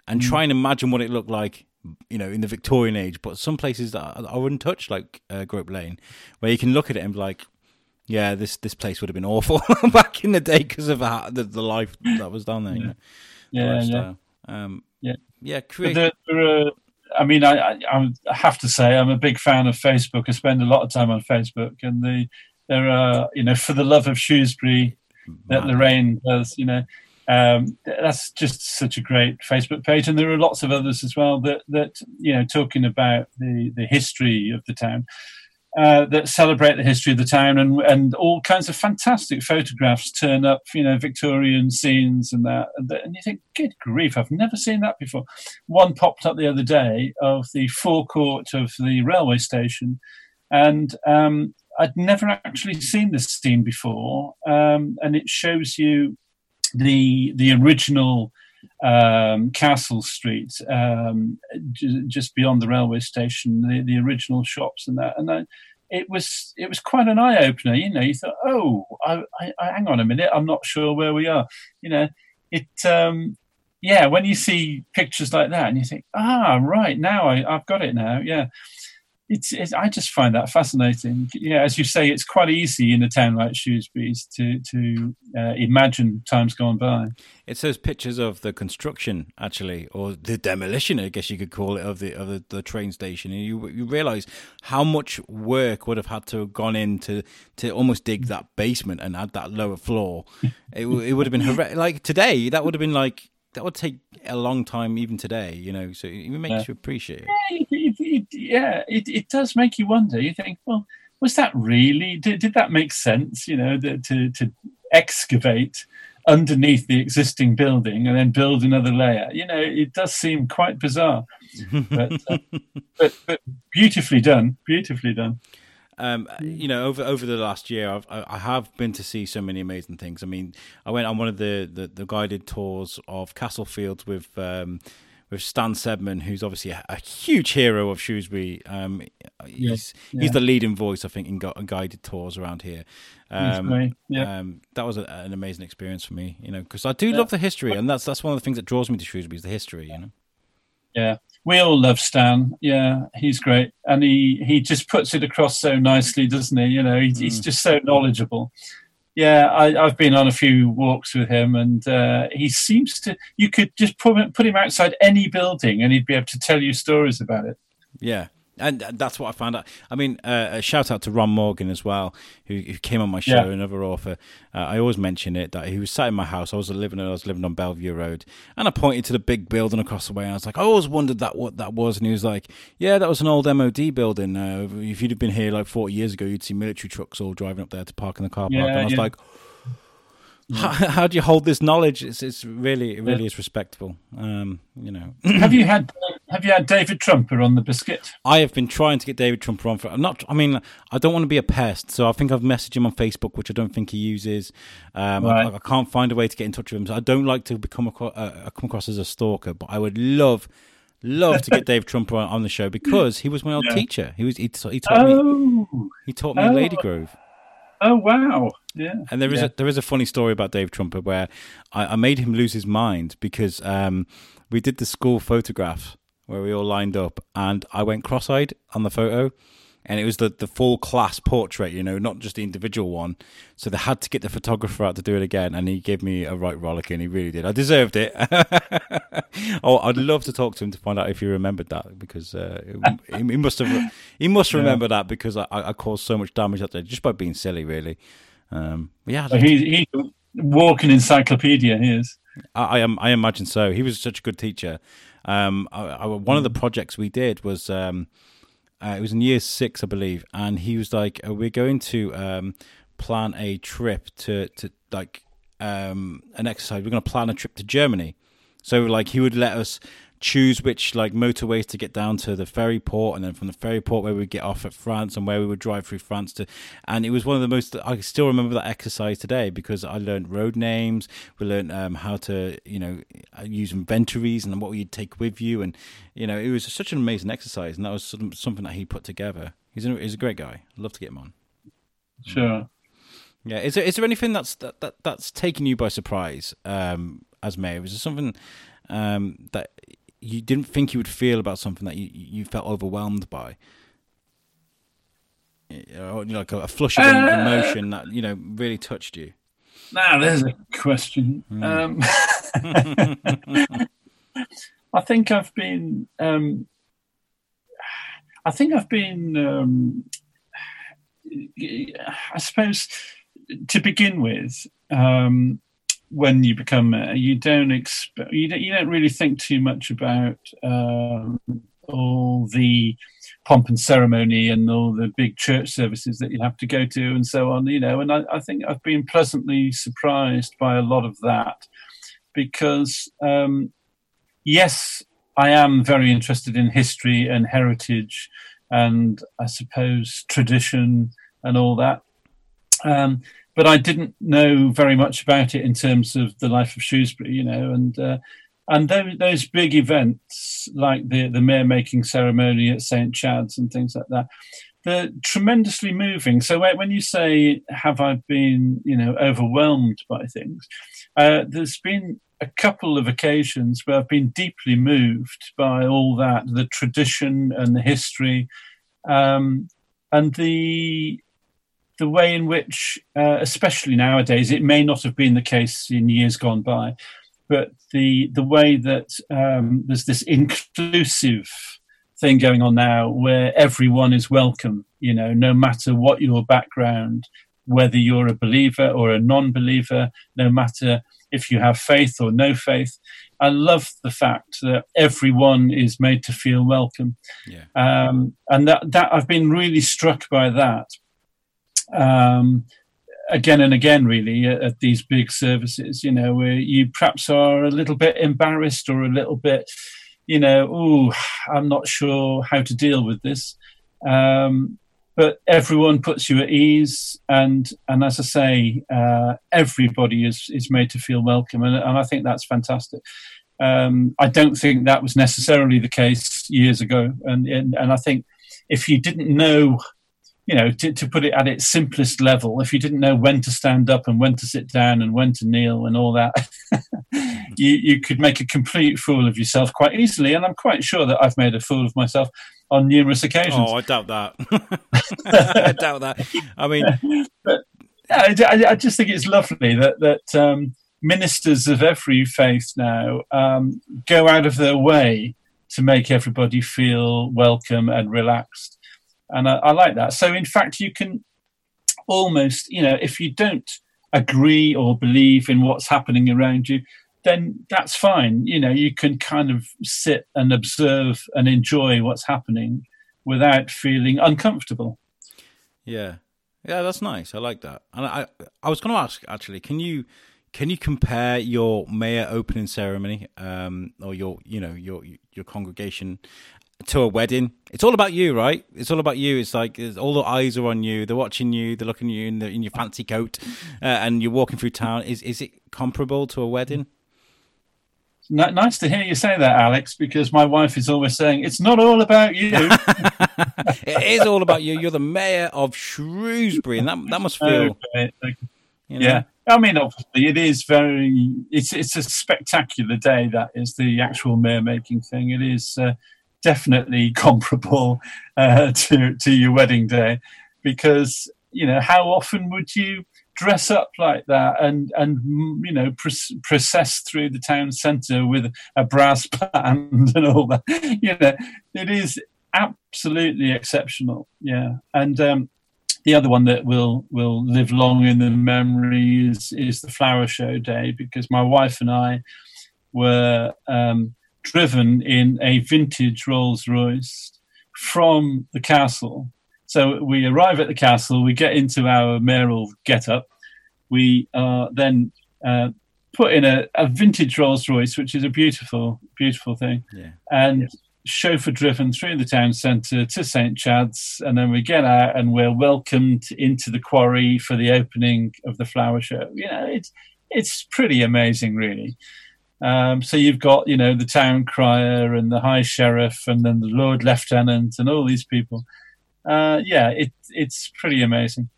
and mm. try and imagine what it looked like, you know, in the Victorian age. But some places that I wouldn't touch, like uh, Grope Lane, where you can look at it and be like, yeah, this this place would have been awful (laughs) back in the day because of the, the life that was down there. Yeah, you know, yeah, yeah. Um, yeah. yeah, create- there, there are I mean, I, I, I, have to say I'm a big fan of Facebook. I spend a lot of time on Facebook, and the there are you know for the love of Shrewsbury that Lorraine does. You know, um, that's just such a great Facebook page, and there are lots of others as well that that you know talking about the the history of the town uh, that celebrate the history of the town, and and all kinds of fantastic photographs turn up. You know, Victorian scenes and that, and, you think, good grief, I've never seen that before. One popped up the other day of the forecourt of the railway station, and um, I'd never actually seen this scene before, um, and it shows you the the original um, Castle Street, um, j- just beyond the railway station, the, the original shops and that. And I, it was it was quite an eye opener. You know, you thought, oh, I, I, hang on a minute, I'm not sure where we are. You know, it. Um, yeah, when you see pictures like that, and you think, ah, right now I, I've got it now. Yeah, it's, it's, I just find that fascinating. Yeah, as you say, it's quite easy in a town like Shrewsbury to to uh, imagine times gone by. It's those pictures of the construction, actually, or the demolition, I guess you could call it, of the of the, the train station, and you you realise how much work would have had to have gone into to almost dig that basement and add that lower floor. it it would have been (laughs) horrendous. Like today, that would have been like that would take a long time even today, you know. So it makes yeah. you appreciate it. Yeah, it, yeah, it, it does make you wonder. You think, well, was that really? Did, did that make sense? You know, the, to to excavate underneath the existing building and then build another layer. You know, it does seem quite bizarre, but, uh, (laughs) but, but beautifully done. Beautifully done. Um, you know, over over the last year, I've I have been to see so many amazing things. I mean, I went on one of the, the, the guided tours of Castlefields with um, with Stan Sedman, who's obviously a, a huge hero of Shrewsbury. Um, he's yeah. he's the leading voice, I think, in, gu- guided tours around here. Um, yeah. Um, that was a, an amazing experience for me, you know, because I do yeah. love the history, and that's that's one of the things that draws me to Shrewsbury is the history, you know. Yeah, we all love Stan. Yeah, he's great, and he he just puts it across so nicely, doesn't he? You know, he, mm. he's just so knowledgeable. Yeah, I, have been on a few walks with him, and uh, he seems to. You could just put put him outside any building, and he'd be able to tell you stories about it. Yeah, and that's what I found out. I mean, uh, a shout out to Ron Morgan as well, who, who came on my show, yeah. another author. Uh, I always mention it that he was sat in my house. I was living, I was living on Bellevue Road, and I pointed to the big building across the way, and I was like, I always wondered that what that was, and he was like, Yeah, that was an old MOD building. Uh, if you'd have been here like 40 years ago, you'd see military trucks all driving up there to park in the car park, yeah, and I was yeah. like how, how, do you hold this knowledge? It's, it's really, it really is respectable. Um, you know. have you had Have you had David Trumper on the biscuit? I have been trying to get David Trumper on for. I'm not. I mean, I don't want to be a pest, so I think I've messaged him on Facebook, which I don't think he uses. Um, right. I, I, can't find a way to get in touch with him. So I don't like to become across, uh, come across as a stalker, but I would love love to get (laughs) Dave Trumper on, on the show because he was my old Yeah. teacher. He was he, he taught me Oh, he taught me Oh. Lady Grove. oh wow, yeah. And there is Yeah. a there is a funny story about Dave Trumper where I, I made him lose his mind because um, we did the school photograph where we all lined up, and I went cross-eyed on the photo, and it was the the full class portrait, you know, not just the individual one. So they had to get the photographer out to do it again, and he gave me a right rollicking. He really did. I deserved it. (laughs) oh, I'd love to talk to him to find out if he remembered that because uh, he, he must have he must remember that because I, I caused so much damage that day just by being silly, really. Um, yeah, So love to- he, he's a walking encyclopedia. He is. I, I. I imagine so. He was such a good teacher. Um, I, I, one of the projects we did was um, uh, it was in year six, I believe, and he was like, uh, "We're going to um, plan a trip to to like um, an exercise. We're going to plan a trip to Germany." So like he would let us choose which like motorways to get down to the ferry port, and then from the ferry port where we would get off at France and where we would drive through France to. And it was one of the most. I still remember that exercise today because I learned road names. We learned um, how to you know use inventories and what you'd take with you, and you know it was such an amazing exercise, and that was some- something that he put together. He's a, he's a great guy. I'd love to get him on. Sure. Yeah, is there is there anything that's that, that that's taken you by surprise um, as mayor? Was there something um, that you didn't think you would feel about something that you you felt overwhelmed by? You know, like a, flush of Uh, emotion that you know really touched you. Now there's a question. Um, (laughs) I think I've been. Um, I think I've been. Um, I suppose to begin with, um, when you become mayor, you don't expect you don't, you don't really think too much about um, all the pomp and ceremony and all the big church services that you have to go to and so on. You know, and I, I think I've been pleasantly surprised by a lot of that because um, yes, I am very interested in history and heritage and I suppose tradition and all that. Um, but I didn't know very much about it in terms of the life of Shrewsbury, you know, and uh, and those, those big events like the the mayor making ceremony at St Chad's and things like that, they're tremendously moving. So when you say have I been you know overwhelmed by things, uh, there's been a couple of occasions where I've been deeply moved by all that the tradition and the history, um, and the the way in which, uh, especially nowadays, it may not have been the case in years gone by, but the the way that um, there's this inclusive thing going on now where everyone is welcome, you know, no matter what your background, whether you're a believer or a non-believer, no matter if you have faith or no faith. I love the fact that everyone is made to feel welcome, Yeah, um, and that that I've been really struck by that um, again and again, really, at, at these big services, you know, where you perhaps are a little bit embarrassed or a little bit, you know, oh, I'm not sure how to deal with this. Um, but everyone puts you at ease, and and as I say, uh, everybody is is made to feel welcome, and, and I think that's fantastic. Um, I don't think that was necessarily the case years ago, and and, and I think if you didn't know you know, to, to put it at its simplest level, if you didn't know when to stand up and when to sit down and when to kneel and all that, (laughs) you, you could make a complete fool of yourself quite easily. And I'm quite sure that I've made a fool of myself on numerous occasions. Oh, I doubt that. (laughs) I (laughs) doubt that. I mean, Yeah, I, I- I just think it's lovely that that um, ministers of every faith now um, go out of their way to make everybody feel welcome and relaxed, and I, I like that. So, in fact, you can almost, you know, if you don't agree or believe in what's happening around you, then that's fine. You know, you can kind of sit and observe and enjoy what's happening without feeling uncomfortable. yeah, yeah, that's nice. I like that. And I, I was going to ask actually, can you, can you compare your mayor opening ceremony, um, or your, you know, your your congregation to a wedding? It's all about you, right? It's all about you. It's like it's, all the eyes are on you. They're watching you. They're looking at you in, the, in your fancy coat, uh, and you're walking through town. Is is it comparable to a wedding? N- nice to hear you say that, Alex, because my wife is always saying it's not all about you. (laughs) it is all about you. You're the mayor of Shrewsbury, and that that must feel. Okay. You know? Yeah, I mean, obviously, it is very. It's it's a spectacular day. That is the actual mayor making thing. It is uh, definitely (laughs) comparable uh, to to your wedding day, because you know how often would you dress up like that and and you know process through the town centre with a brass (laughs) band and all that. (laughs) You know, it is absolutely exceptional. Yeah, and um, the other one that will will live long in the memory is is the flower show day because my wife and I were um, driven in a vintage Rolls Royce from the castle so we arrive at the castle, we get into our mayoral get up, we are then uh, put in a, a, vintage Rolls Royce, which is a beautiful, beautiful thing, yeah. and yes. chauffeur driven through the town centre to St Chad's, and then we get out and we're welcomed into the quarry for the opening of the flower show. You know, it's it's pretty amazing, really. Um, so you've got, you know, the town crier and the high sheriff, and then the Lord Lieutenant, and all these people uh, yeah, it, it's pretty amazing.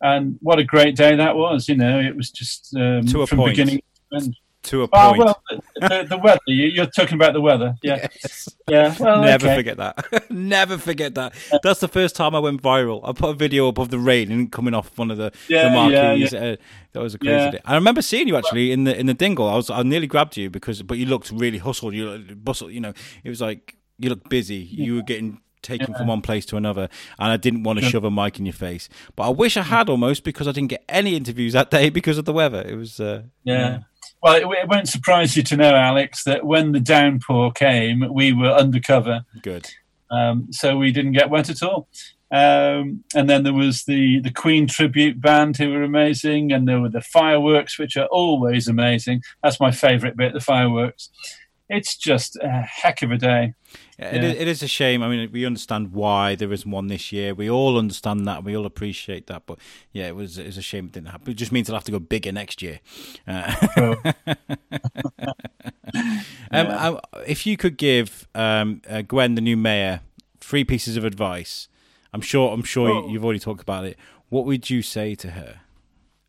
And what a great day that was! You know, it was just um, from point. beginning to end. To a point. Oh, well, the, the, weather. You, are talking about the weather. (laughs) Yeah. Yes. Yeah. Well, Never okay. forget that. (laughs) Never forget that. That's the first time I went viral. I put a video up of the rain and coming off one of the, yeah, the marquees. Yeah, yeah. Uh, that was a crazy yeah. day. I remember seeing you actually in the in the dingle. I was I nearly grabbed you because, but you looked really hustled. You bustled. You know, it was like you looked busy. You were getting taken yeah. from one place to another, and I didn't want to shove a mic in your face. But I wish I had almost because I didn't get any interviews that day because of the weather. It was uh, yeah. Well, it, it, won't surprise you to know, Alex, that when the downpour came, we were undercover. Good. Um, so we didn't get wet at all. Um, and then there was the, the Queen tribute band who were amazing, and there were the fireworks, which are always amazing. That's my favourite bit, the fireworks. It's just a heck of a day. Yeah, yeah. it is a shame. I mean, we understand why there isn't one this year. We all understand that. We all appreciate that. But yeah, it was it's a shame it didn't happen. It just means I'll have to go bigger next year. Uh, oh. (laughs) um, um, if you could give um, uh, Gwen, the new mayor, three pieces of advice, I'm sure I'm sure oh. you've already talked about it. What would you say to her?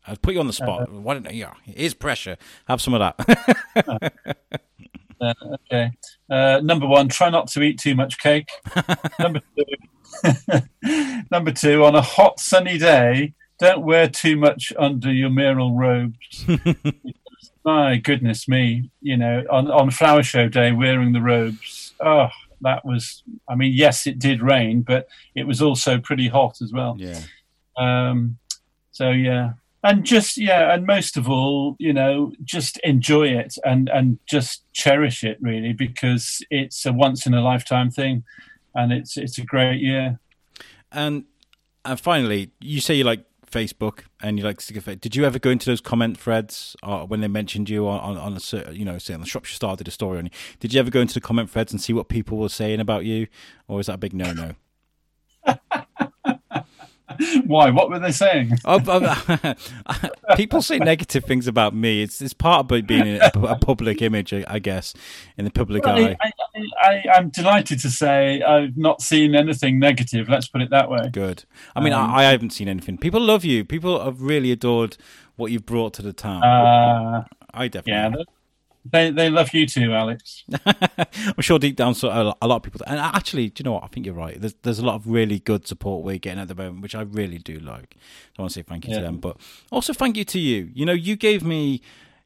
I'll put you on the spot. Uh, Why don't yeah, it is pressure. Have some of that. (laughs) (laughs) Uh, okay. Uh, number one, try not to eat too much cake. (laughs) number two, (laughs) number two, on a hot sunny day, don't wear too much under your mayoral robes. (laughs) my goodness me, you know, on on flower show day, wearing the robes. Oh, that was. I mean, yes, it did rain, but it was also pretty hot as well. Yeah. Um. So yeah, and just yeah and most of all you know just enjoy it and and just cherish it really because it's a once in a lifetime thing and it's it's a great year. And and finally you say you like facebook and you like to did you ever go into those comment threads uh, when they mentioned you on, on, on a you know say on the shropshire star did a story on you? Did you ever go into the comment threads and see what people were saying about you or is that a big no-no (laughs) Why? What were they saying? Oh, (laughs) people say negative things about me. It's it's part of being a, a public image, I guess, in the public well, eye. I, am delighted to say I've not seen anything negative. Let's put it that way. Good. I mean, um, I, I, haven't seen anything. People love you. People have really adored what you've brought to the town. Uh, I definitely. Yeah, they they love you too, Alex. (laughs) I'm sure deep down, so a lot of people. And actually, do you know what? I think you're right. There's there's a lot of really good support we're getting at the moment, which I really do like. I want to say thank you yeah. to them, but also thank you to you. You know, you gave me.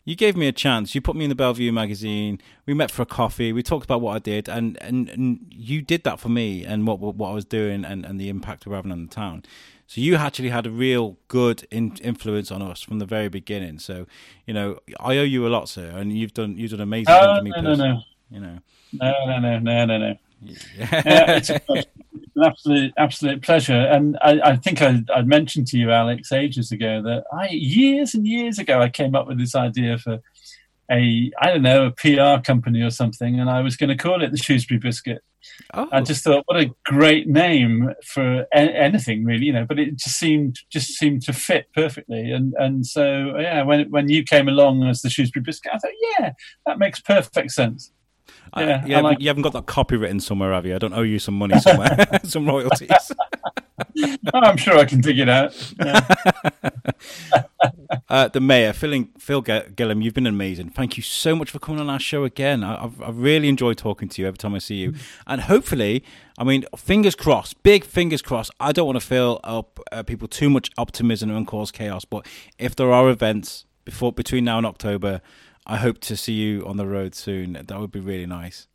You gave me a chance. You put me in the Bellevue magazine. We met for a coffee. We talked about what I did, and, and, and you did that for me and what what I was doing and, and the impact we're having on the town. So you actually had a real good in- influence on us from the very beginning. So you know, I owe you a lot, sir, and you've done you've done amazing oh, for me. No, no, no, you know, no, no, no, no, no, no. Yeah. Uh, it's, an absolute, absolute pleasure. And I, I think I, I mentioned to you, Alex, ages ago that I, years and years ago, I came up with this idea for a, I don't know, a PR company or something, and I was going to call it the Shrewsbury Biscuit. Oh. I just thought, what a great name for a- anything, really, you know. But it just seemed just seemed to fit perfectly, and and so yeah, when when you came along as the Shrewsbury Biscuit, I thought, yeah, that makes perfect sense. Yeah, yeah, like... you haven't got that copy written somewhere, have you? I don't owe you some money somewhere, (laughs) (laughs) some royalties. oh, (laughs) I'm sure I can dig it out. Yeah. Uh, the mayor, Phil, Phil Gillam, you've been amazing. Thank you so much for coming on our show again. I, have I've really enjoyed talking to you every time I see you, and hopefully, I mean, fingers crossed, big fingers crossed. I don't want to fill up uh, people too much optimism and cause chaos, but if there are events before between now and October I hope to see you on the road soon. That would be really nice.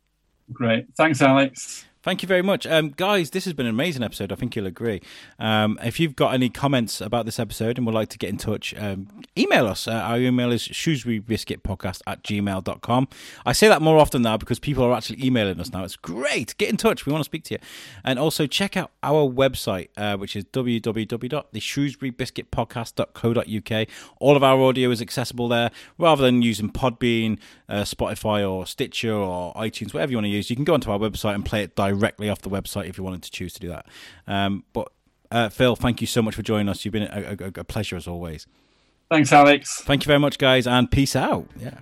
Great. Thanks, Alex. Thank you very much. Um, guys, this has been an amazing episode. I think you'll agree. Um, if you've got any comments about this episode and would like to get in touch, um, email us. Uh, our email is shrewsburybiscuitpodcast at gmail.com. I say that more often now because people are actually emailing us now. It's great. Get in touch. We want to speak to you. And also check out our website, uh, which is www.theshrewsburybiscuitpodcast.co.uk. All of our audio is accessible there. Rather than using Podbean, uh, Spotify, or Stitcher, or iTunes, whatever you want to use, you can go onto our website and play it directly directly off the website if you wanted to choose to do that. Um, but uh, Phil, thank you so much for joining us. You've been a, a, a pleasure as always. Thanks, Alex. Thank you very much, guys, and peace out. Yeah.